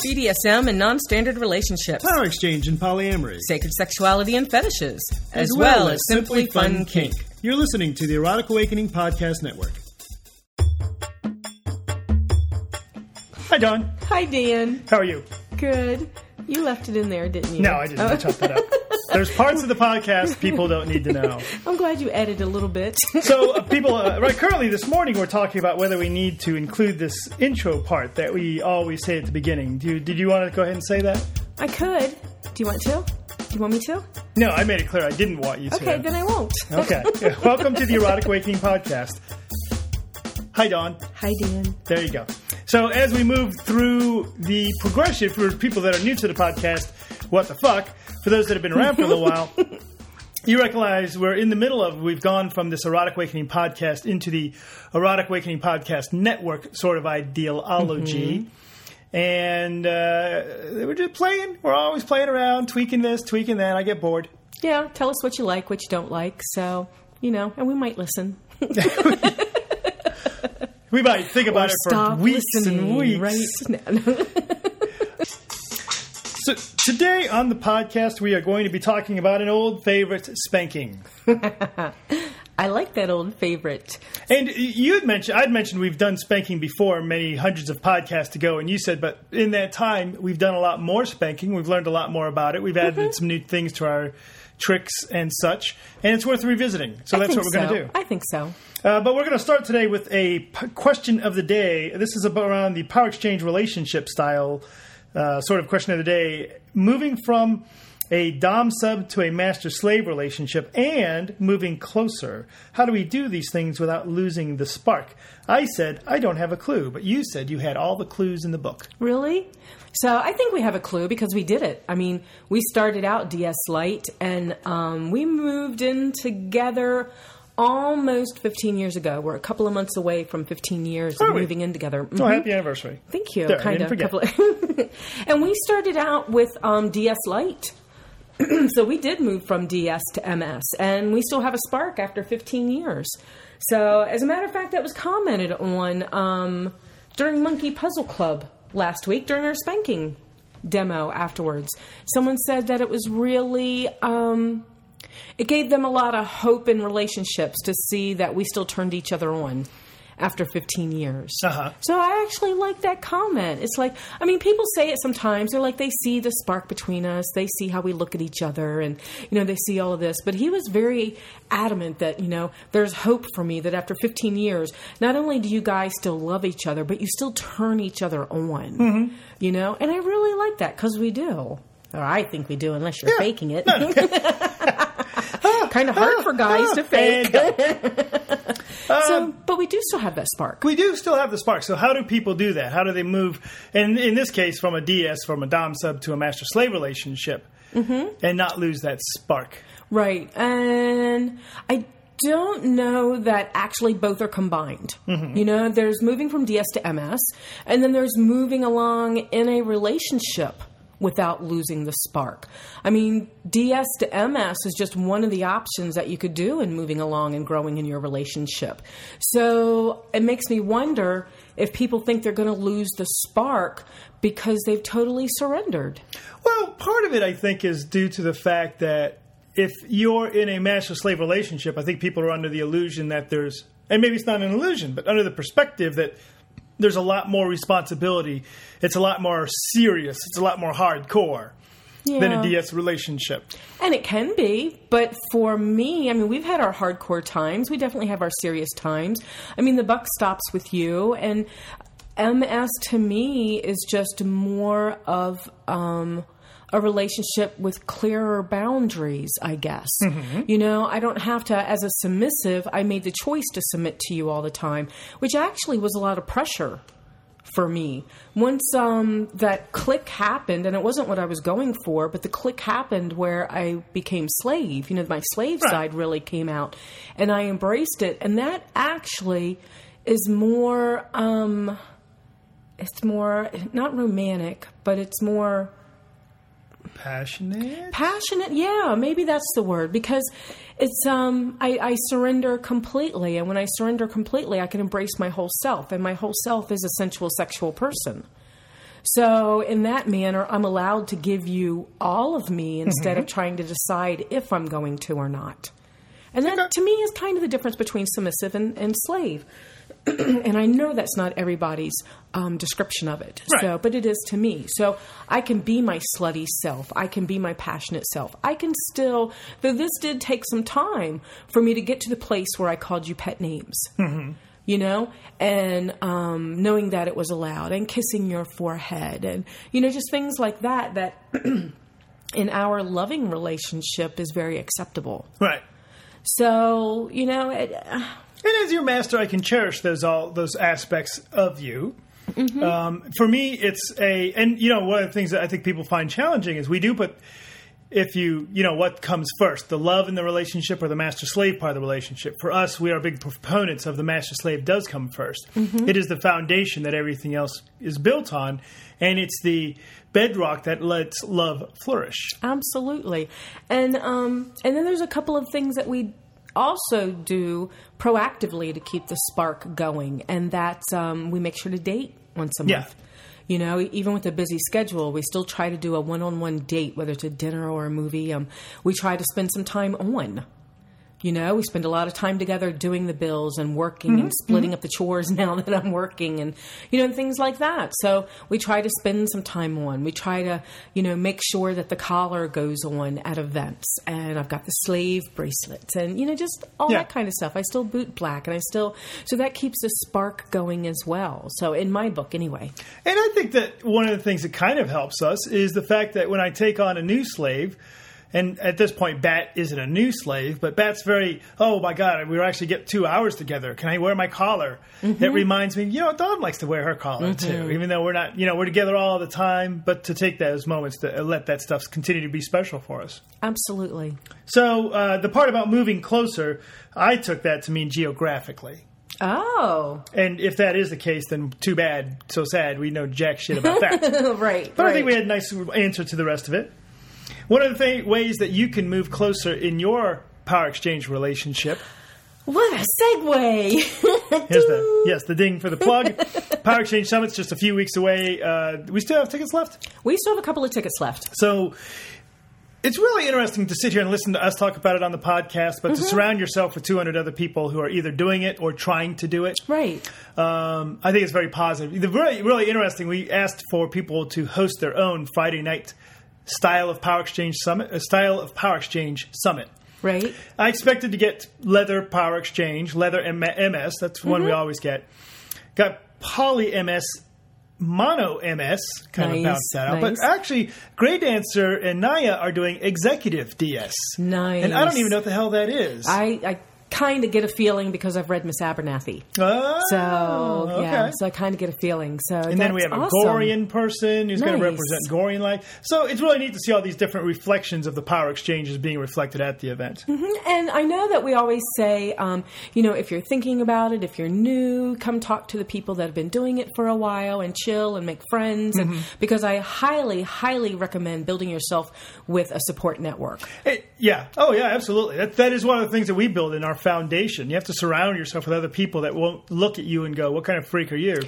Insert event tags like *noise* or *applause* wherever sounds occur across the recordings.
BDSM and non standard relationships, Power exchange and polyamory, sacred sexuality and fetishes, as, well, as simply fun kink. You're listening to the Erotic Awakening Podcast Network. Hi, Don. Hi, Dan. How are you? Good. You left it in there, didn't you? No, I didn't. I chopped that up. *laughs* There's parts of the podcast people don't need to know. *laughs* I'm glad you added a little bit. *laughs* So, uh, people, uh, right, currently this morning we're talking about whether we need to include this intro part that we always say at the beginning. Do you, did you want to go ahead and say that? I could. Do you want to? Do you want me to? No, I made it clear I didn't want you to. Okay, then I won't. *laughs* Okay. Welcome to the Erotic Awakening Podcast. Hi, Dawn. Hi, Dan. There you go. So, as we move through the progression for people that are new to the podcast, what the fuck? For those that have been around for a little while, you recognize we're in the middle of, we've gone from this Erotic Awakening podcast into the Erotic Awakening Podcast Network sort of ideology. And uh, we're just playing. We're always playing around, tweaking this, tweaking that. I get bored. Yeah, tell us what you like, what you don't like. So, you know, and we might listen. *laughs* We might think about it for weeks listening and weeks. Right *laughs* today on the podcast, we are going to be talking about an old favorite, spanking. *laughs* I like that old favorite. And you had mentioned, I'd mentioned we've done spanking before, many hundreds of podcasts ago, and you said, but in that time, we've done a lot more spanking. We've learned a lot more about it. We've added Mm-hmm. some new things to our tricks and such, and it's worth revisiting. So I that's what we're going to do. I think so. Uh, but we're going to start today with a p- question of the day. This is about around the power exchange relationship style uh, sort of question of the day. Moving from a dom sub to a master slave relationship and moving closer. How do we do these things without losing the spark? I said I don't have a clue, but you said you had all the clues in the book. Really? So I think we have a clue because we did it. I mean, we started out DS Light and um, we moved in together almost 15 years ago. We're a couple of months away from 15 years Are of we? moving in together. Oh, Mhm. happy anniversary! Thank you. Kind of. Couple of- *laughs* and we started out with um, DS Lite. *clears throat* so we did move from DS to MS, and we still have a Spark after 15 years. So, as a matter of fact, that was commented on um, during Monkey Puzzle Club last week during our spanking demo afterwards. Someone said that it was really. Um, it gave them a lot of hope in relationships to see that we still turned each other on after 15 years. Uh-huh. So I actually like that comment. It's like, I mean, people say it sometimes. They're like, they see the spark between us. They see how we look at each other and, you know, they see all of this. But he was very adamant that, you know, there's hope for me that after 15 years, not only do you guys still love each other, but you still turn each other on. You know? And I really like that because we do. Or I think we do, unless you're faking it. *laughs* kind of hard for guys to fake. *laughs* so, um, but we do still have that spark. We do still have the spark. So how do people do that? How do they move? And in this case, from a DS, from a dom sub to a master slave relationship, mm-hmm. and not lose that spark. Right. And I don't know that actually both are combined. Mm-hmm. You know, there's moving from DS to MS, and then there's moving along in a relationship without losing the spark. I mean, DS to MS is just one of the options that you could do in moving along and growing in your relationship. So it makes me wonder if people think they're going to lose the spark because they've totally surrendered. Well, part of it, I think, is due to the fact that if you're in a master slave relationship, I think people are under the illusion that there's, and maybe it's not an illusion, but under the perspective that there's a lot more responsibility. It's a lot more serious. It's a lot more hardcore than a DS relationship. And it can be, but for me, I mean, we've had our hardcore times. We definitely have our serious times. I mean, the buck stops with you, and MS to me is just more of um, a relationship with clearer boundaries, I guess. You know, I don't have to, as a submissive, I made the choice to submit to you all the time, which actually was a lot of pressure for me. Once um, that click happened, and it wasn't what I was going for, but the click happened where I became slave. You know, my slave Right. side really came out, and I embraced it. And that actually is more. Um, it's more not romantic, but it's more Passionate? passionate yeah maybe that's the word because it's um I, I surrender completely and when i surrender completely i can embrace my whole self and my whole self is a sensual sexual person So, in that manner, I'm allowed to give you all of me instead of trying to decide if I'm going to or not. And that, Okay. to me, is kind of the difference between submissive and, and slave. *clears throat* and I know that's not everybody's um, description of it. Right. So, but it is to me. So I can be my slutty self. I can be my passionate self. I can still, though this did take some time for me to get to the place where I called you pet names. You know, and um, knowing that it was allowed, and kissing your forehead, and you know, just things like that. That *clears throat* in our loving relationship is very acceptable. Right. So you know, it, uh, And as your master, I can cherish those all those aspects of you. Mm-hmm. Um, for me, it's a and you know one of the things that I think people find challenging is we do put if you you know what comes first, the love in the relationship or the master slave part of the relationship. For us, we are big proponents of the master slave does come 1st Mm-hmm. It is the foundation that everything else is built on, and it's the bedrock that lets love flourish. Absolutely. And um and then there's a couple of things that we also do proactively to keep the spark going and that um we make sure to date once a Yeah. month. You know, even with a busy schedule, we still try to do a one-on-one date, whether it's a dinner or a movie. Um, we try to spend some time on. You know, we spend a lot of time together doing the bills and working Mm-hmm. and splitting up the chores *laughs* now that I'm working and, you know, and things like that. So we try to spend some time on. We try to, you know, make sure that the collar goes on at events and I've got the slave bracelets and, you know, just all Yeah. that kind of stuff. I still boot black and I still, so that keeps the spark going as well. So in my book, anyway. And I think that one of the things that kind of helps us is the fact that when I take on a new slave, and at this point, Bat isn't a new slave, but Bat's very, oh my God, we actually get two hours together. Can I wear my collar? Mm-hmm. It reminds me, you know, Dawn likes to wear her collar mm-hmm. too, even though we're not, you know, we're together all the time, but to take those moments to uh, let that stuff continue to be special for us. Absolutely. So uh, the part about moving closer, I took that to mean geographically. Oh, And if that is the case, then too bad, so sad. We know jack shit about that. *laughs* right. But I think we had a nice answer to the rest of it. One of the th- ways that you can move closer in your power exchange relationship. What a segue! *laughs* Here's the *laughs* yes, the ding for the plug. power exchange summit's just a few weeks away. Uh, we still have tickets left, we still have a couple of tickets left. so it's really interesting to sit here and listen to us talk about it on the podcast. But to surround yourself with 200 other people who are either doing it or trying to do it, Right. um, I think it's very positive. The really, really interesting. We asked for people to host their own Friday night style of power exchange summit, a style of power exchange summit. Right. I expected to get leather power exchange, leather M- MS. That's one we mm-hmm. always get. Got poly MS, mono MS. Kind of Nice, bounced that out. nice. But actually, Grey Dancer and Naya are doing executive DS. Nice. And I don't even know what the hell that is. I, I kind of get a feeling because I've read Miss Abernathy. Oh, So yeah, okay. so I kind of get a feeling. So And then we have a Gorean person who's going to represent Gorean life. So it's really neat to see all these different reflections of the power exchanges being reflected at the event. And I know that we always say, um, you know, if you're thinking about it, if you're new, come talk to the people that have been doing it for a while and chill and make friends. And, because I highly, highly recommend building yourself with a support network. Hey, yeah. Oh, yeah, absolutely. That, that is one of the things that we build in our foundation. You have to surround yourself with other people that won't look at you and go, What kind of freak are you?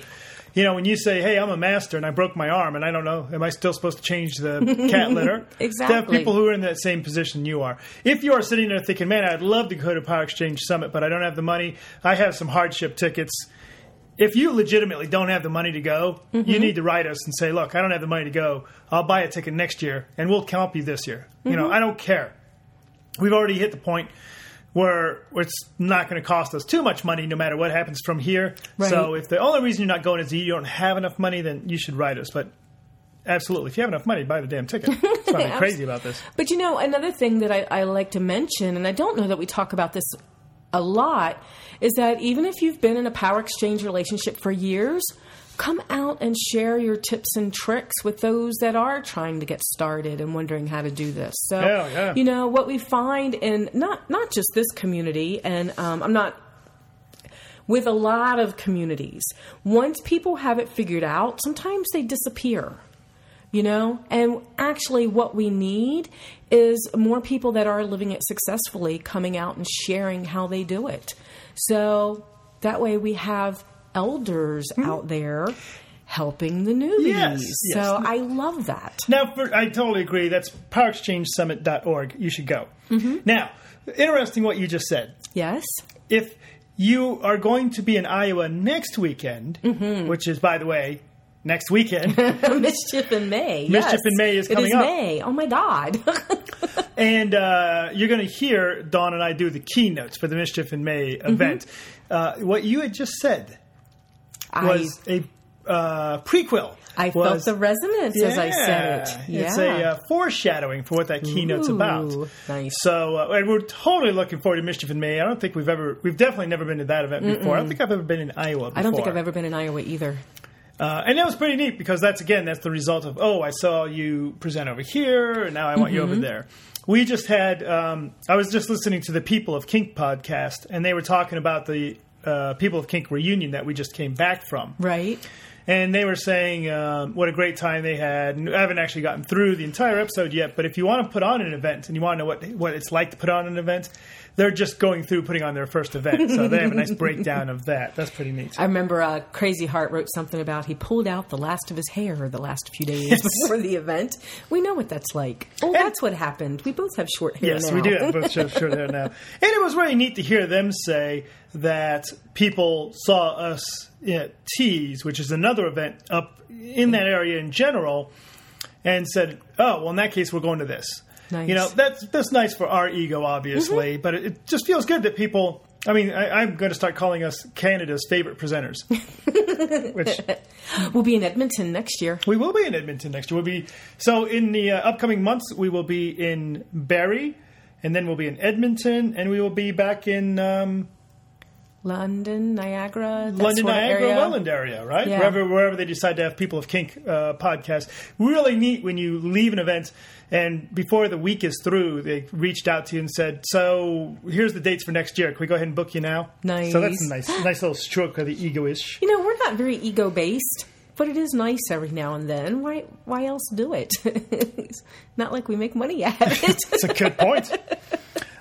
You know, when you say, Hey, I'm a master and I broke my arm and I don't know, am I still supposed to change the cat *laughs* litter? To have Exactly. people who are in that same position you are. If you are sitting there thinking, Man, I'd love to go to Power Exchange Summit, but I don't have the money, I have some hardship tickets. If you legitimately don't have the money to go, you mm-hmm. need to write us and say, "Look, I don't have the money to go. I'll buy a ticket next year, and we'll help you this year." You mm-hmm. know, I don't care we've already hit the point where it's not going to cost us too much money no matter what happens from here. Right. So if the only reason you're not going is you don't have enough money, then you should write us. But absolutely, if you have enough money, buy the damn ticket. *laughs* It's not crazy about this. But you know, another thing that I, I like to mention, and I don't know that we talk about this a lot, is that even if you've been in a power exchange relationship for years, come out and share your tips and tricks with those that are trying to get started and wondering how to do this. So, Yeah, yeah. you know, what we find in not not just this community, and um, I'm not with a lot of communities, once people have it figured out, sometimes they disappear you know and actually what we need is more people that are living it successfully coming out and sharing how they do it so that way we have elders out there helping the newbies. Yes, yes. So I love that. Now, for, I totally agree. That's powerexchangesummit.org. You should go. Mm-hmm. Now, interesting what you just said. Yes. If you are going to be in Iowa next weekend, Mm-hmm. which is, by the way, next weekend, *laughs* Mischief in May. *laughs* Mischief yes. in May is coming is up. May. Oh my God. *laughs* and uh, you're going to hear Dawn and I do the keynotes for the Mischief in May Mm-hmm. event. Uh, what you had just said was a uh, prequel. I, I was, felt the resonance as I said it. Yeah. It's a uh, foreshadowing for what that keynote's Ooh, about. nice. So, uh, and we're totally looking forward to Mischief in May. I don't think we've ever, we've definitely never been to that event before. I don't think I've ever been in Iowa before. I don't think I've ever been in Iowa either. Uh, and that was pretty neat because that's, again, that's the result of, oh, I saw you present over here, and now I want you Mm-hmm. over there. We just had, um, I was just listening to the People of Kink podcast, and they were talking about the uh, People of Kink reunion that we just came back from. Right? And they were saying um, what a great time they had. And I haven't actually gotten through the entire episode yet, but if you want to put on an event and you want to know what what it's like to put on an event, they're just going through putting on their first event. So they have a nice *laughs* breakdown of that. That's pretty neat. I remember uh, Crazy Heart wrote something about he pulled out the last of his hair the last few days before the event. We know what that's like. Oh, that's what happened. We both have short hair Yes, now. we do have both sure there now. *laughs* And it was really neat to hear them say that people saw us at Tees, which is another event up in that area in general, and said, "Oh, well, in that case, we're going to this." Nice. You know, that's that's nice for our ego, obviously, but it, it just feels good that people. I mean, I, I'm going to start calling us Canada's favorite presenters, *laughs* which We'll be in Edmonton next year. we will be in Edmonton next year. We'll be so in the uh, upcoming months. We will be in Barrie, and then we'll be in Edmonton, and we will be back in um, London, Niagara, London, Niagara, area. Welland area, right? Yeah. Wherever wherever they decide to have people of kink uh, podcast. Really neat when you leave an event. And before the week is through, they reached out to you and said, "So here's the dates for next year. Can we go ahead and book you now?" Nice. So that's a nice, nice little stroke of the ego-ish. You know, we're not very ego based, but it is nice every now and then. Why? Why else do it? *laughs* it's not like we make money at it. That's a good point. *laughs*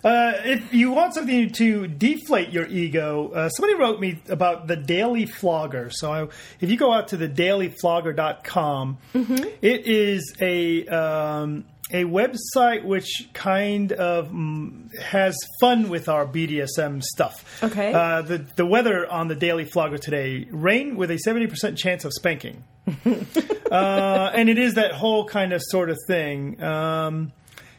Uh, if you want something to deflate your ego, uh, somebody wrote me about the Daily Flogger. So I, if you go out to the dailyflogger.com, it is a um, a website which kind of mm, has fun with our BDSM stuff. Okay. Uh, the the weather on the Daily Flogger today: rain with a seventy percent chance of spanking. *laughs* uh, and it is that whole kind of sort of thing. Um,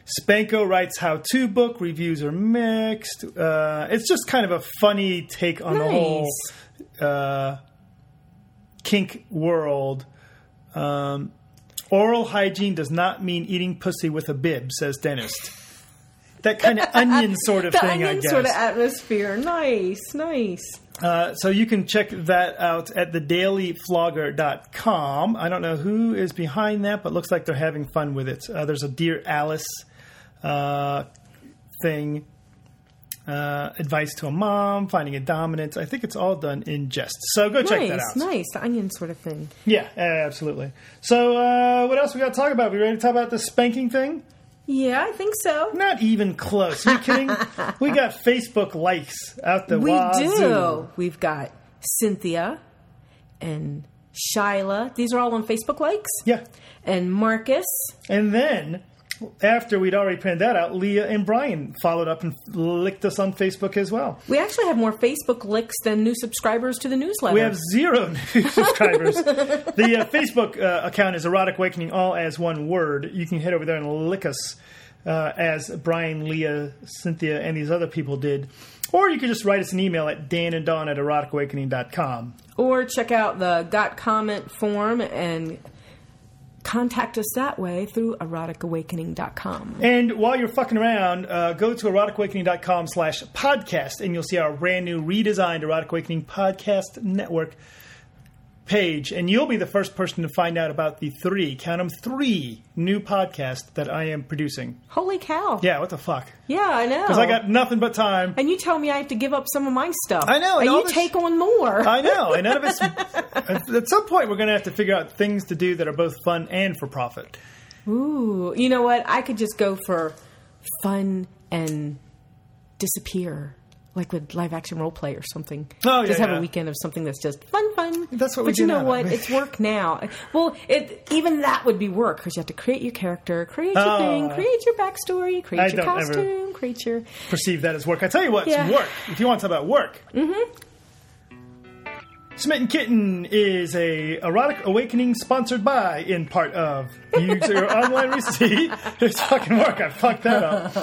Spanko writes how-to book. Reviews are mixed. Uh, it's just kind of a funny take on the whole uh, kink world. Um, oral hygiene does not mean eating pussy with a bib, says dentist. That kind of *laughs* onion sort of thing, I guess. sort of atmosphere. Nice, nice. Uh, so you can check that out at thedailyflogger.com. I don't know who is behind that, but looks like they're having fun with it. Uh, there's a Dear Alice uh, thing, uh, advice to a mom, finding a dominant. I think it's all done in jest. So go check that out. nice. The onion sort of thing. Yeah, absolutely. So uh, what else we got to talk about? We ready to talk about the spanking thing? Yeah, I think so. Not even close. Are you kidding? *laughs* we got Facebook likes out the We wazoo. do. We've got Cynthia and Shyla. These are all on Facebook likes. Yeah. And Marcus. And then, after we'd already panned that out, Leah and Brian followed up and licked us on Facebook as well. We actually have more Facebook licks than new subscribers to the newsletter. We have zero *laughs* new subscribers. the uh, Facebook uh, account is Erotic Awakening, all as one word. You can head over there and lick us uh, as Brian, Leah, Cynthia, and these other people did. Or you can just write us an email at dan and dawn at eroticawakening.com. or check out the Got Comment form and contact us that way through eroticawakening.com. And while you're fucking around, uh, go to eroticawakening.com slash podcast and you'll see our brand new redesigned Erotic Awakening podcast network page. And you'll be the first person to find out about the three, count them three, new podcasts that I am producing. Holy cow. Yeah, what the fuck? Yeah, I know. Because I got nothing but time. and you tell me I have to give up some of my stuff. I know, and And, you this- take on more. I know, and none of us. *laughs* at at some point, we're going to have to figure out things to do that are both fun and for profit. Ooh, you know what? I could just go for fun and disappear. Like with live action role play or something. Oh, yeah, just have yeah. a weekend of something that's just fun, fun. That's what we do. But you know now. what? It's work now. Well, it even that would be work because you have to create your character, create your Oh. thing, create your backstory, create I your costume, create your. Perceive that as work. I tell you what, Yeah. it's work. If you want to talk about work. Mm-hmm. Smitten Kitten is a erotic awakening sponsored by, in part of, *laughs* use your online receipt. *laughs* It's fucking work. I fucked that up.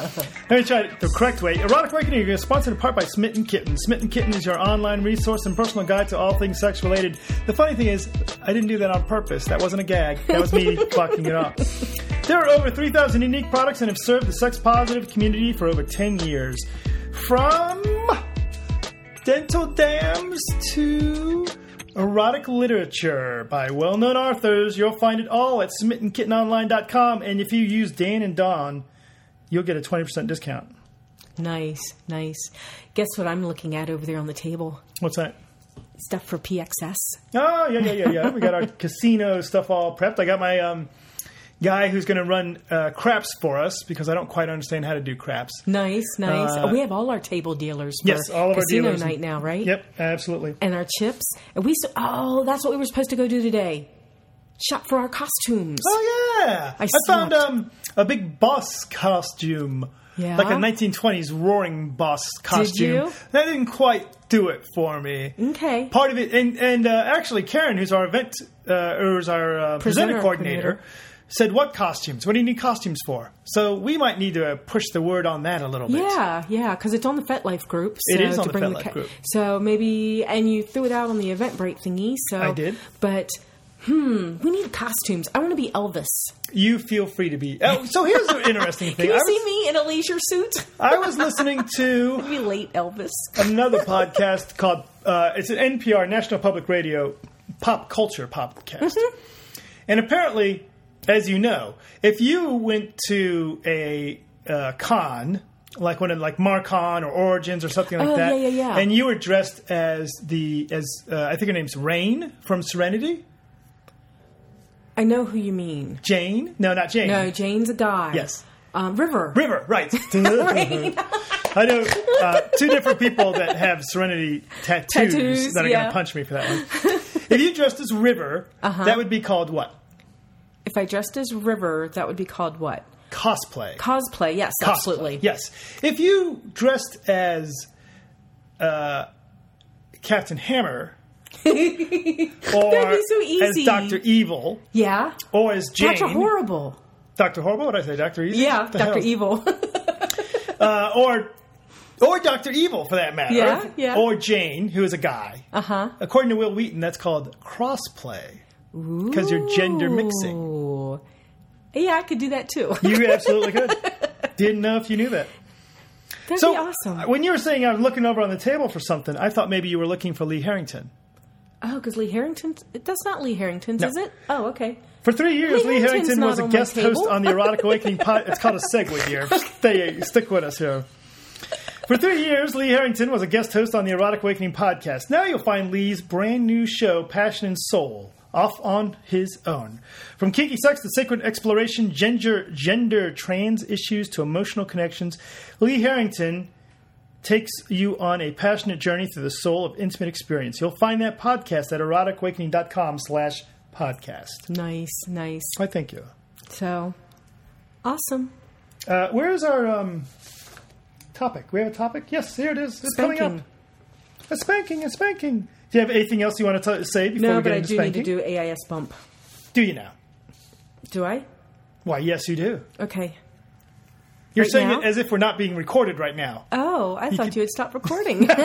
Let me try it the correct way. Erotic Awakening is sponsored in part by Smitten Kitten. Smitten Kitten is your online resource and personal guide to all things sex related. The funny thing is, I didn't do that on purpose. That wasn't a gag. That was me *laughs* fucking it up. There are over 3,000 unique products and have served the sex positive community for over 10 years. From dental dams to erotic literature by well known authors, you'll find it all at smittenkittenonline.com. And if you use Dan and Dawn, you'll get a 20% discount. Nice, nice. Guess what I'm looking at over there on the table? What's that? Stuff for PXS. Oh, yeah, yeah, yeah, yeah. We got our *laughs* casino stuff all prepped. I got my um, guy who's going to run uh, craps for us because I don't quite understand how to do craps. Nice, nice. Uh, we have all our table dealers for Yes, all of our casino dealers. night now, right? Yep, absolutely. And our chips. And we. Oh, that's what we were supposed to go do today. Shop for our costumes. Oh yeah, I found slept. um, a big boss costume. Yeah? like a 1920s roaring boss costume. you? That didn't quite do it for me. Okay. Part of it, and and uh, actually, Karen, who's our event, uh, or who's our uh, presenter, Presenter coordinator, coordinator. Said, "What costumes? What do you need costumes for?" So we might need to push the word on that a little bit. Yeah, yeah, because it's on the FetLife group. So It is on to the bring FetLife ca- group. So maybe, and you threw it out on the Eventbrite thingy. So I did. but hmm, we need costumes. I want to be Elvis. You feel free to be. Oh, so here's an interesting *laughs* thing. Can you was, see me in a leisure suit? I was listening to *laughs* be late Elvis. another *laughs* podcast called uh, it's an NPR National Public Radio pop culture podcast, and apparently, as you know, if you went to a uh, con. Like one of like Marcon or Origins or something like Oh, that, yeah, yeah, yeah. and you were dressed as the as uh, I think her name's Rain from Serenity, I know who you mean. Jayne. No, not Jayne. No, Jayne's a guy. Yes. Um, River. River, right. *laughs* *laughs* I know uh, two different people that have Serenity tattoos, Tattoos, that are going to punch me for that one. if you dressed as River, Uh-huh. that would be called what? If I dressed as River, that would be called what? Cosplay. Cosplay. Yes, Cosplay. absolutely. Yes. If you dressed as uh, Captain Hammer, *laughs* or be so easy. as. Doctor Evil, Yeah. or as Jayne, Doctor Horrible. Doctor Horrible. What did I say? Doctor Evil. Yeah, Doctor? Evil. *laughs* uh, or or Doctor Evil for that matter. Yeah, yeah. Or Jayne, who is a guy. uh huh. According to Wil Wheaton, that's called crossplay because you're gender mixing. Yeah, I could do that too. You *laughs* absolutely could. Didn't know if you knew that. That'd So be awesome. when you were saying I was looking over on the table for something, I thought maybe you were looking for Lee Harrington. oh, because Lee Harrington's. That's not Lee Harrington's, No. is it? Oh, okay. For three years, Lee Lee Harrington was a guest host on the Erotic Awakening *laughs* pod. It's called a segue here. Stay, stick with us here. For three years, Lee Harrington was a guest host on the Erotic Awakening podcast. Now you'll find Lee's brand new show, Passion and Soul, off on his own. From kinky sex to sacred exploration, gender, gender trans issues to emotional connections, Lee Harrington takes you on a passionate journey through the soul of intimate experience. You'll find that podcast at eroticawakening.com slash podcast. Nice, nice. I thank you. So, awesome. Uh, where is our um, topic? We have a topic? Yes, here it is. It's coming Spanking. up. A spanking, a spanking. Do you have anything else you want to t- say before No, we but get I into do spanking? need to do AIS bump. Do you now? Do I? Why, yes, you do. Okay. You're Right saying now? it as if we're not being recorded right now. Oh, I thought could- you had stopped recording. *laughs* *laughs* hey,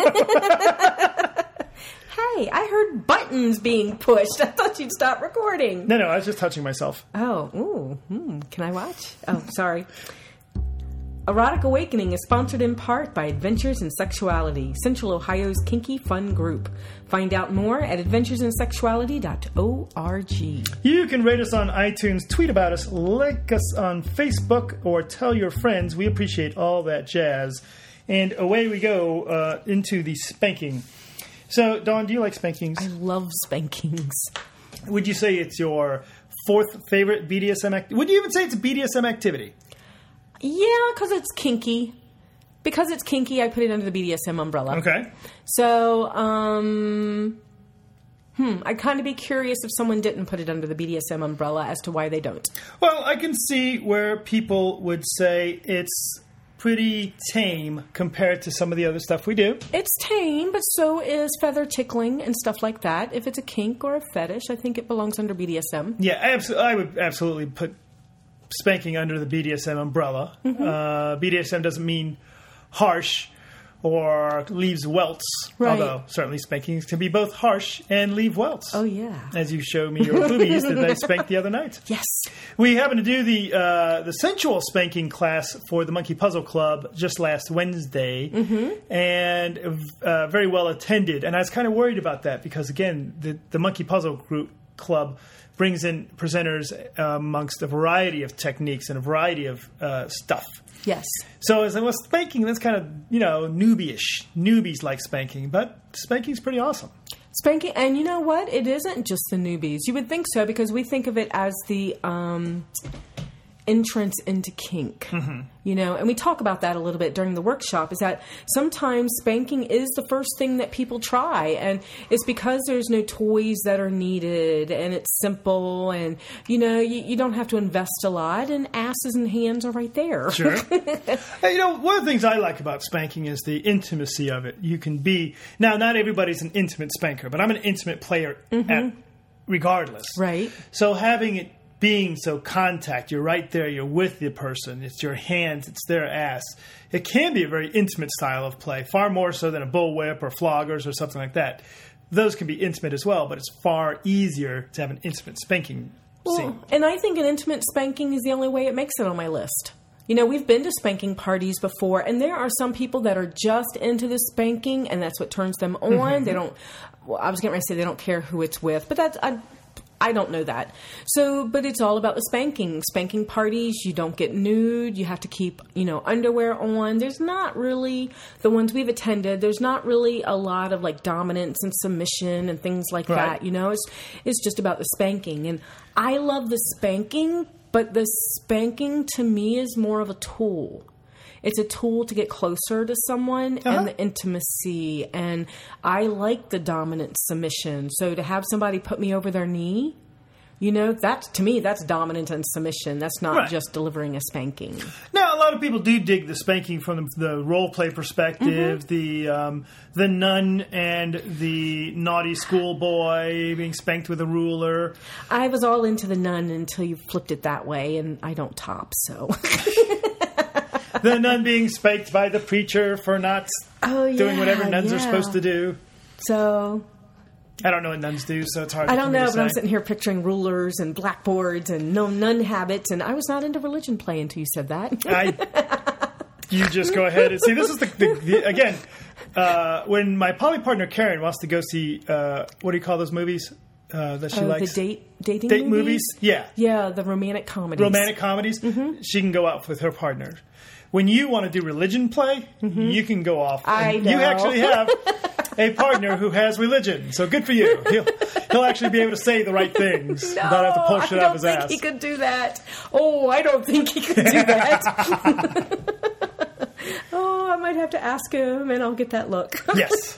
I heard buttons being pushed. I thought you'd stop recording. No, no, I was just touching myself. Oh, ooh, hmm, can I watch? Oh, sorry. Erotic Awakening is sponsored in part by Adventures in Sexuality, Central Ohio's kinky fun group. Find out more at adventuresinsexuality.org. You can rate us on iTunes, tweet about us, like us on Facebook, or tell your friends. We appreciate all that jazz. And away we go uh, into the spanking. So, Dawn, do you like spankings? I love spankings. Would you say it's your fourth favorite BDSM activity? Would you even say it's a BDSM activity? Yeah, because it's kinky. because it's kinky, I put it under the BDSM umbrella. Okay. So, um, hmm, I'd kind of be curious if someone didn't put it under the BDSM umbrella as to why they don't. Well, I can see where people would say it's pretty tame compared to some of the other stuff we do. It's tame, but so is feather tickling and stuff like that. If it's a kink or a fetish, I think it belongs under BDSM. Yeah, I would absolutely put spanking under the BDSM umbrella. Mm-hmm. Uh, BDSM doesn't mean harsh or leaves welts, Right. although certainly spankings can be both harsh and leave welts. Oh, yeah. As you showed me your boobies that they spanked the other night. *laughs* Yes. We happened to do the uh, the sensual spanking class for the Monkey Puzzle Club just last Wednesday, Mm-hmm. and uh, very well attended. And I was kind of worried about that because again, the the Monkey Puzzle Group Club brings in presenters uh, amongst a variety of techniques and a variety of uh, stuff. Yes. So as I was spanking that's kind of you know newbie-ish. Newbies like spanking, but spanking's pretty awesome. Spanking, and you know what? It isn't just the newbies. You would think so because we think of it as the um, entrance into kink. Mm-hmm. You know, and we talk about that a little bit during the workshop. Is that sometimes spanking is the first thing that people try, and it's because there's no toys that are needed, and it's simple, and you know, you, you don't have to invest a lot, and asses and hands are right there. Sure. *laughs* Hey, you know, one of the things I like about spanking is the intimacy of it. You can be now. Not everybody's an intimate spanker, but I'm an intimate player mm-hmm. at, regardless. Right. So having it being so contact, you're right there. You're with the person. It's your hands. It's their ass. It can be a very intimate style of play, far more so than a bullwhip or floggers or something like that. Those can be intimate as well, but it's far easier to have an intimate spanking scene. And I think an intimate spanking is the only way it makes it on my list. You know, we've been to spanking parties before, and there are some people that are just into the spanking, and that's what turns them on. Mm-hmm. They don't. Well, I was getting ready to say they don't care who it's with, but that's I. I don't know that. So, but it's all about the spanking. Spanking parties, you don't get nude. You have to keep, you know, underwear on. There's not really the ones we've attended. There's not really a lot of like dominance and submission and things like Right. that. You know, it's it's just about the spanking. And I love the spanking, but the spanking to me is more of a tool. It's a tool to get closer to someone Uh-huh. and the intimacy. And I like the dominant submission. So to have somebody put me over their knee, you know, that to me, that's dominant and submission. That's not Right. just delivering a spanking. Now, a lot of people do dig the spanking from the, the role play perspective, the um, the nun and the naughty schoolboy being spanked with a ruler. I was all into the nun until you flipped it that way, and I don't top, so. *laughs* The nun being spanked by the preacher for not Oh, doing whatever yeah, nuns are supposed to do. So I don't know what nuns do, so it's hard. I don't know, to but I'm sitting here picturing rulers and blackboards and no nun habits, and I was not into religion play until you said that. I, *laughs* you just go ahead and see. This is the, the, the again uh, when my poly partner Karen wants to go see uh, what do you call those movies uh, that she Oh, likes? the date dating Date movies? movies? Yeah. yeah, the romantic comedies. romantic comedies, she can go out with her partner. When you want to do religion play, you can go off. Mm-hmm. I and You actually have *laughs* a partner who has religion, so good for you. He'll, he'll actually be able to say the right things *laughs* No, without having to pull shit out of his think ass. he could do that. Oh, I don't think he could do that. *laughs* oh, I might have to ask him, and I'll get that look. yes.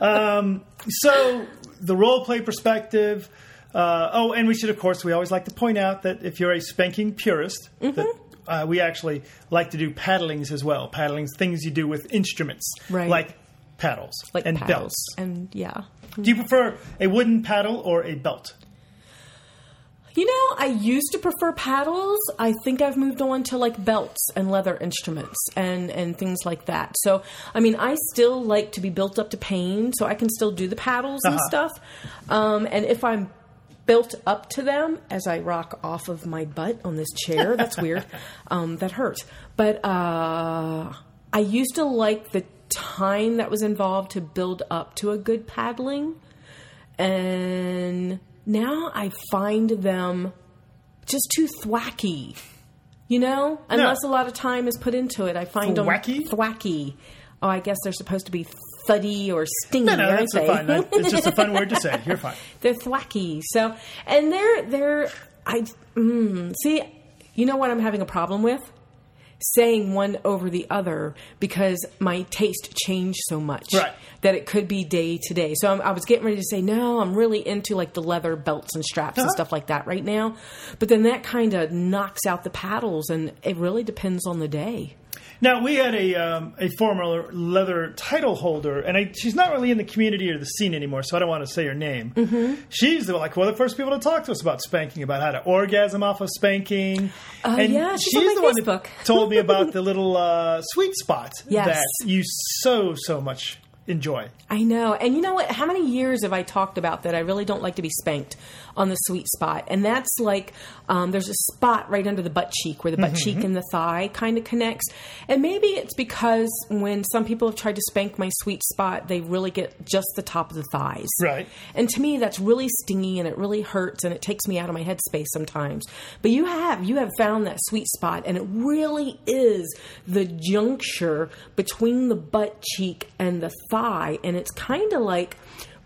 Um, so the role play perspective. Uh, oh, and we should, of course, we always like to point out that if you're a spanking purist, Mm-hmm. that uh, we actually like to do paddlings as well. Paddlings, things you do with instruments, Right. like paddles like and paddles. belts. and yeah. Do you prefer a wooden paddle or a belt? You know, I used to prefer paddles. I think I've moved on to like belts and leather instruments and and things like that. So, I mean, I still like to be built up to pain, so I can still do the paddles and Uh-huh. stuff. Um, and if I'm built up to them as I rock off of my butt on this chair, that's weird. *laughs* Um, that hurts. But uh, I used to like the time that was involved to build up to a good paddling and now I find them just too thwacky. You know, unless a lot of time is put into it, I find Thwacky? them thwacky. Oh, I guess they're supposed to be thuddy or stingy, No, no, aren't that's they? fine. It's just a fun word to say. *laughs* You're fine. they're thwacky. So, and they're they're I mm, see. You know what I'm having a problem with saying one over the other because my taste changed so much Right. that it could be day to day. So I'm, I was getting ready to say, no, I'm really into like the leather belts and straps and Uh-huh. stuff like that right now. But then that kind of knocks out the paddles, and it really depends on the day. Now we had a um, a former leather title holder, and I, she's not really in the community or the scene anymore, so I don't want to say her name. Mm-hmm. She's the, like one of the first people to talk to us about spanking, about how to orgasm off of spanking. Oh, and yeah, she's on she's my the one Facebook. that told me about *laughs* the little uh, sweet spot Yes. that you so so much enjoy. I know. And you know what? How many years have I talked about that I really don't like to be spanked on the sweet spot? And that's like um, there's a spot right under the butt cheek where the butt cheek and the thigh kind of connects. And maybe it's because when some people have tried to spank my sweet spot, they really get just the top of the thighs. Right. And to me, that's really stingy and it really hurts and it takes me out of my headspace sometimes. But you have, you have found that sweet spot and it really is the juncture between the butt cheek and the thigh. And it's kind of like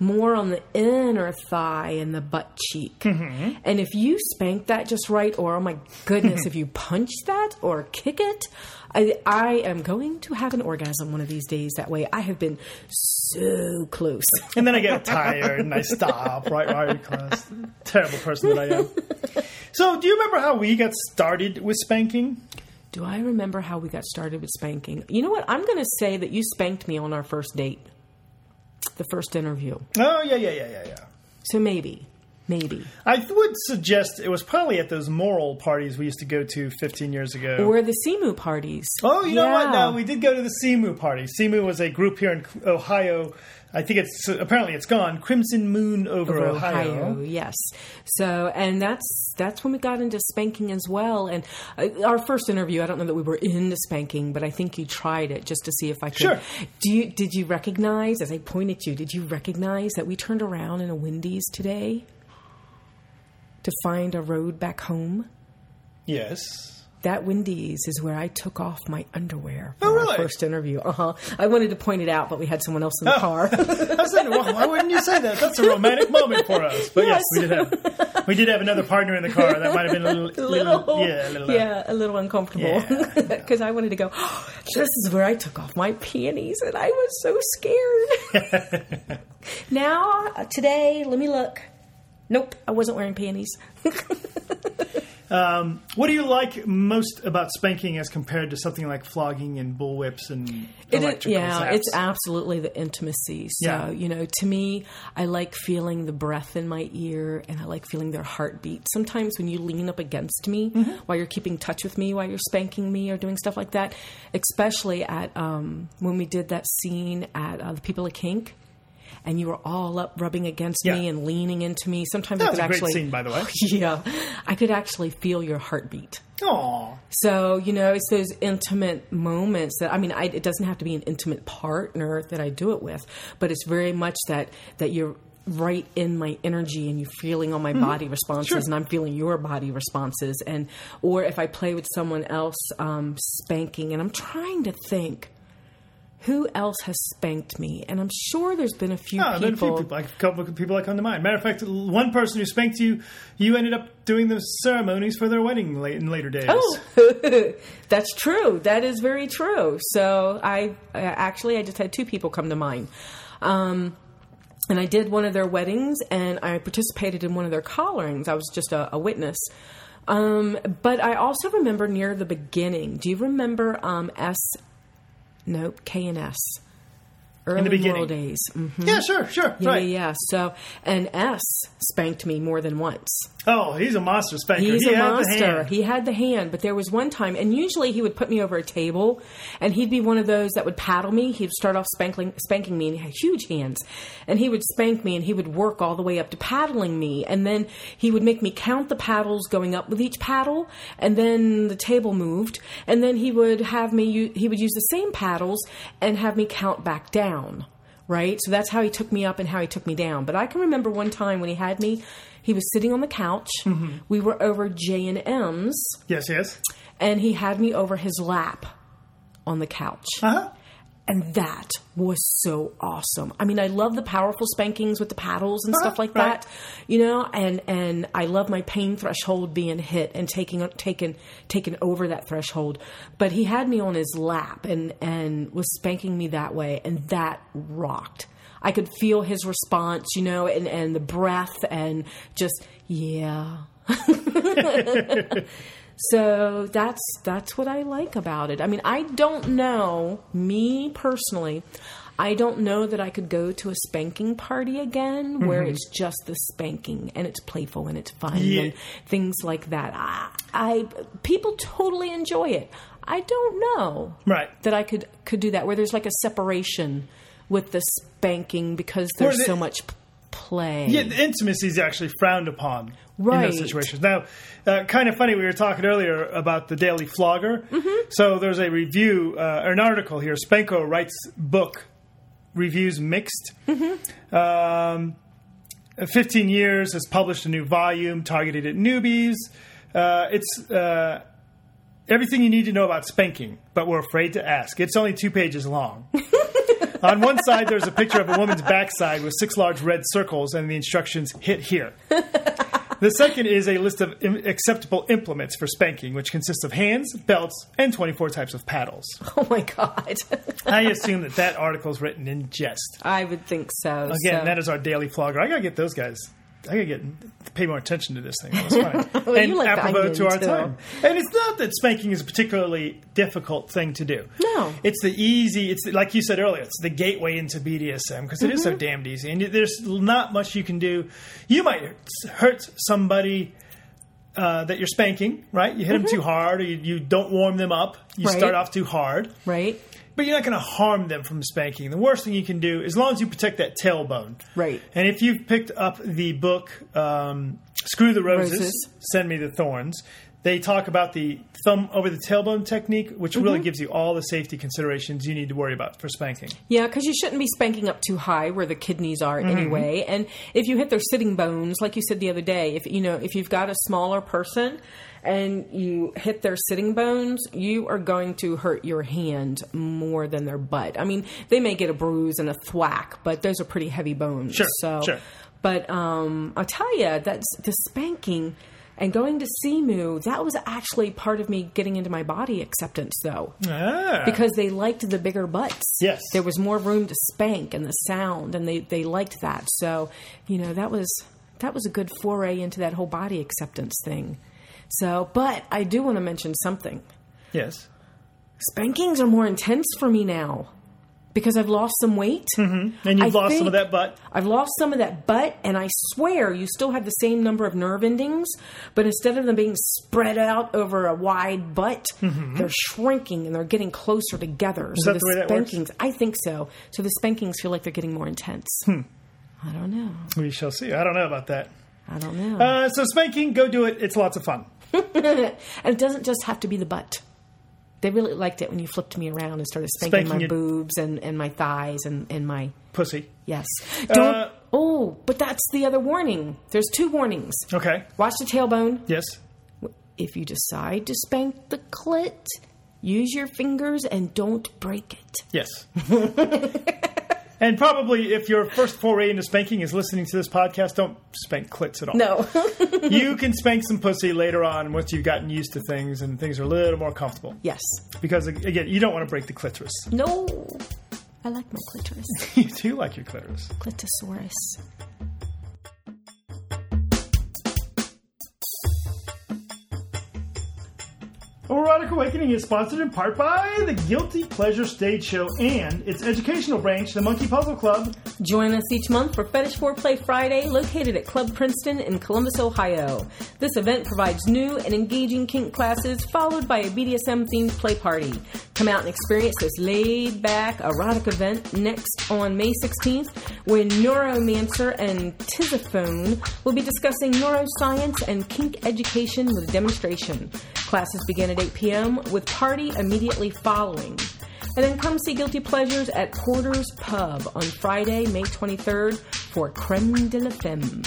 more on the inner thigh and the butt cheek. Mm-hmm. And if you spank that just right, or oh my goodness, mm-hmm. if you punch that or kick it, I, I am going to have an orgasm one of these days that way. I have been so close. And then I get tired and I stop right right *laughs* Because Terrible person that I am. So, do you remember how we got started with spanking? Do I remember how we got started with spanking? You know what? I'm going to say that you spanked me on our first date, the first interview. Oh yeah yeah yeah yeah yeah. So maybe, maybe. I would suggest it was probably at those moral parties we used to go to 15 years ago. Or the Simu parties. oh, you know what? No, we did go to the Simu party. Simu was a group here in Ohio. I think it's apparently it's gone. Crimson Moon over, Over Ohio. Ohio, yes. So, and that's that's when we got into spanking as well. And uh, our first interview, I don't know that we were into spanking, but I think you tried it just to see if I could. Sure. Do you did you recognize as I pointed you? Did you recognize that we turned around in a Wendy's today to find a road back home? Yes. That Wendy's is where I took off my underwear for Oh, our really? first interview. Uh huh. I wanted to point it out, but we had someone else in the car. *laughs* I saying, well, why wouldn't you say that? That's a romantic moment for us. But yes, we did have we did have another partner in the car that might have been a little, little, yeah, a little, uh, yeah, a little uncomfortable Yeah. *laughs* because I wanted to go. "Oh, this is where I took off my panties, and I was so scared. *laughs* now, uh, today, let me look. Nope, I wasn't wearing panties. *laughs* What do you like most about spanking as compared to something like flogging and bullwhips and It is, electrical yeah, zaps? it's absolutely the intimacy. So, Yeah. you know, to me, I like feeling the breath in my ear and I like feeling their heartbeat. Sometimes when you lean up against me Mm-hmm. while you're keeping touch with me, while you're spanking me or doing stuff like that, especially at um, when we did that scene at uh, the People of Kink. And you were all up rubbing against me and leaning into me. Sometimes That I could actually, scene, by the way. *laughs* yeah, I could actually feel your heartbeat. Aw. So you know, it's those intimate moments that I mean, I, it doesn't have to be an intimate partner that I do it with, but it's very much that that you're right in my energy and you're feeling all my body responses Mm-hmm. Sure. and I'm feeling your body responses and or if I play with someone else um, spanking and I'm trying to think who else has spanked me and I'm sure there's been a few Oh, there are a few people people, like a couple of people that come to mind. Matter of fact, one person who spanked you, you ended up doing the ceremonies for their wedding late in later days. Oh, *laughs* that's true. That is very true. So I actually I just had two people come to mind. Um, and I did one of their weddings, and I participated in one of their collarings. I was just a, a witness. Um, but I also remember near the beginning. Do you remember um, S? Nope, K and S. Early in the beginning. Days. Mhm. Yeah, sure, sure. Yeah, right. yeah, yeah. So, and S spanked me more than once. Oh, he's a monster spanker. He's he a had the monster. He had the hand, but there was one time, and usually he would put me over a table, and he'd be one of those that would paddle me. He'd start off spanking, spanking me, and he had huge hands, and he would spank me, and he would work all the way up to paddling me, and then he would make me count the paddles going up with each paddle, and then the table moved, and then he would have me. He would use the same paddles and have me count back down right? So that's how he took me up and how he took me down. But I can remember one time when he had me, he was sitting on the couch. We were over J and M's, Yes, yes. and he had me over his lap on the couch. Uh huh. And that was so awesome. I mean, I love the powerful spankings with the paddles and uh-huh. stuff like right. that, you know, and and I love my pain threshold being hit and taking taken taken over that threshold. But he had me on his lap and and was spanking me that way, and that rocked. I could feel his response, you know, and and the breath and just yeah. *laughs* *laughs* So that's that's what I like about it. I mean, I don't know me personally. I don't know that I could go to a spanking party again where mm-hmm. it's just the spanking and it's playful and it's fun Yeah. and things like that. I, I people totally enjoy it. I don't know Right. that I could could do that where there's like a separation with the spanking because there's the- so much play. Yeah, the intimacy is actually frowned upon in those situations. Now, uh, kind of funny, we were talking earlier about the Daily Flogger. Mm-hmm. So there's a review, uh, or an article here. Spanko writes book reviews mixed. Mm-hmm. Um, 15 years has published a new volume targeted at newbies. Uh, it's uh, everything you need to know about spanking, but we're afraid to ask. It's only two pages long. *laughs* On one side, there's a picture of a woman's backside with six large red circles and the instructions hit here. *laughs* The second is a list of im- acceptable implements for spanking, which consists of hands, belts, and 24 types of paddles. *laughs* Oh my god. *laughs* I assume that that article is written in jest. I would think so. Again, so. that is our daily flogger. I gotta get those guys. I gotta get pay more attention to this thing. That was *laughs* funny. Well, and you like the apropos to our too. time. And it's not that spanking is a particularly difficult thing to do. No. it's the easy. It's like you said earlier. It's the gateway into BDSM because it is Mm-hmm. so damned easy, and there's not much you can do. You might hurt somebody. Uh, that you're spanking, right? You hit them too hard, or you, you don't warm them up. You Mm-hmm. Right. start off too hard right? But you're not going to harm them from spanking. The worst thing you can do, as long as you protect that tailbone. Right. And if you've picked up the book, um, Screw the Roses, Roses. Send Me the Thorns, they talk about the thumb over the tailbone technique, which Mm-hmm. really gives you all the safety considerations you need to worry about for spanking. Yeah, because you shouldn't be spanking up too high where the kidneys are Mm-hmm. anyway. And if you hit their sitting bones, like you said the other day, if you know if you've got a smaller person and you hit their sitting bones, you are going to hurt your hand more than their butt. I mean, they may get a bruise and a thwack, but those are pretty heavy bones. Sure, so, sure. But um, I'll tell you, that's the spanking. And going to SEMU, that was actually part of me getting into my body acceptance, though Ah. because they liked the bigger butts. Yes. there was more room to spank and the sound, and they they liked that. So, you know, that was that was a good foray into that whole body acceptance thing. So, but I do want to mention something. yes. Spankings are more intense for me now because I've lost some weight. And you've I lost some of that butt. I've lost some of that butt, and I swear you still have the same number of nerve endings, but instead of them being spread out over a wide butt, they're shrinking and they're getting closer together. Is so that the the way that works? spankings, I think so. So the spankings feel like they're getting more intense. Hmm. I don't know. We shall see. I don't know about that. I don't know. Uh, so spanking, go do it. It's lots of fun. *laughs* and it doesn't just have to be the butt. They really liked it when you flipped me around and started spanking, Spanking my your- boobs and, and my thighs and, and my Pussy. yes. Don't. Uh, oh, but that's the other warning. There's two warnings. Okay. Watch the tailbone. Yes. If you decide to spank the clit, use your fingers and don't break it. Yes. *laughs* and probably if your first foray into spanking is listening to this podcast, don't spank clits at all. No. *laughs* you can spank some pussy later on once you've gotten used to things and things are a little more comfortable. yes. Because again, you don't want to break the clitoris. No. I like my clitoris. *laughs* you do like your clitoris. Clitosaurus. Erotic Awakening is sponsored in part by the Guilty Pleasure Stage Show and its educational branch, the Monkey Puzzle Club. Join us each month for Fetish Foreplay Friday, located at Club Princeton in Columbus, Ohio. This event provides new and engaging kink classes, followed by a BDSM themed play party. Come out and experience this laid back erotic event next on May 16th, when Neuromancer and Tizophone will be discussing neuroscience and kink education with a demonstration. Classes begin at 8 p.m., with party immediately following. And then come see Guilty Pleasures at Porter's Pub on Friday, May 23rd for Creme de la Femme.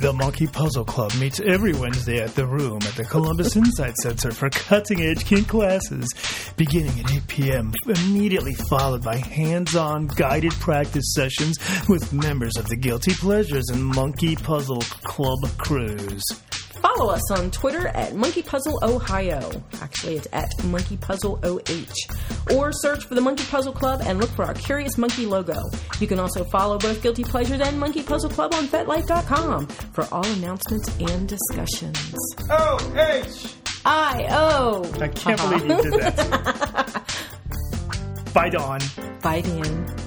The Monkey Puzzle Club meets every Wednesday at The Room at the Columbus *laughs* Insight Center for cutting edge kink classes, beginning at 8 p.m., immediately followed by hands on guided practice sessions with members of the Guilty Pleasures and Monkey Puzzle Club crews. Follow us on Twitter at Monkey Puzzle Ohio. Actually, it's at Monkey Puzzle OH. Or search for the Monkey Puzzle Club and look for our Curious Monkey logo. You can also follow both Guilty Pleasures and Monkey Puzzle Club on FetLife.com for all announcements and discussions. Oh, H! I O. I can't believe you did that. Bye, Dawn. Bye, Dan.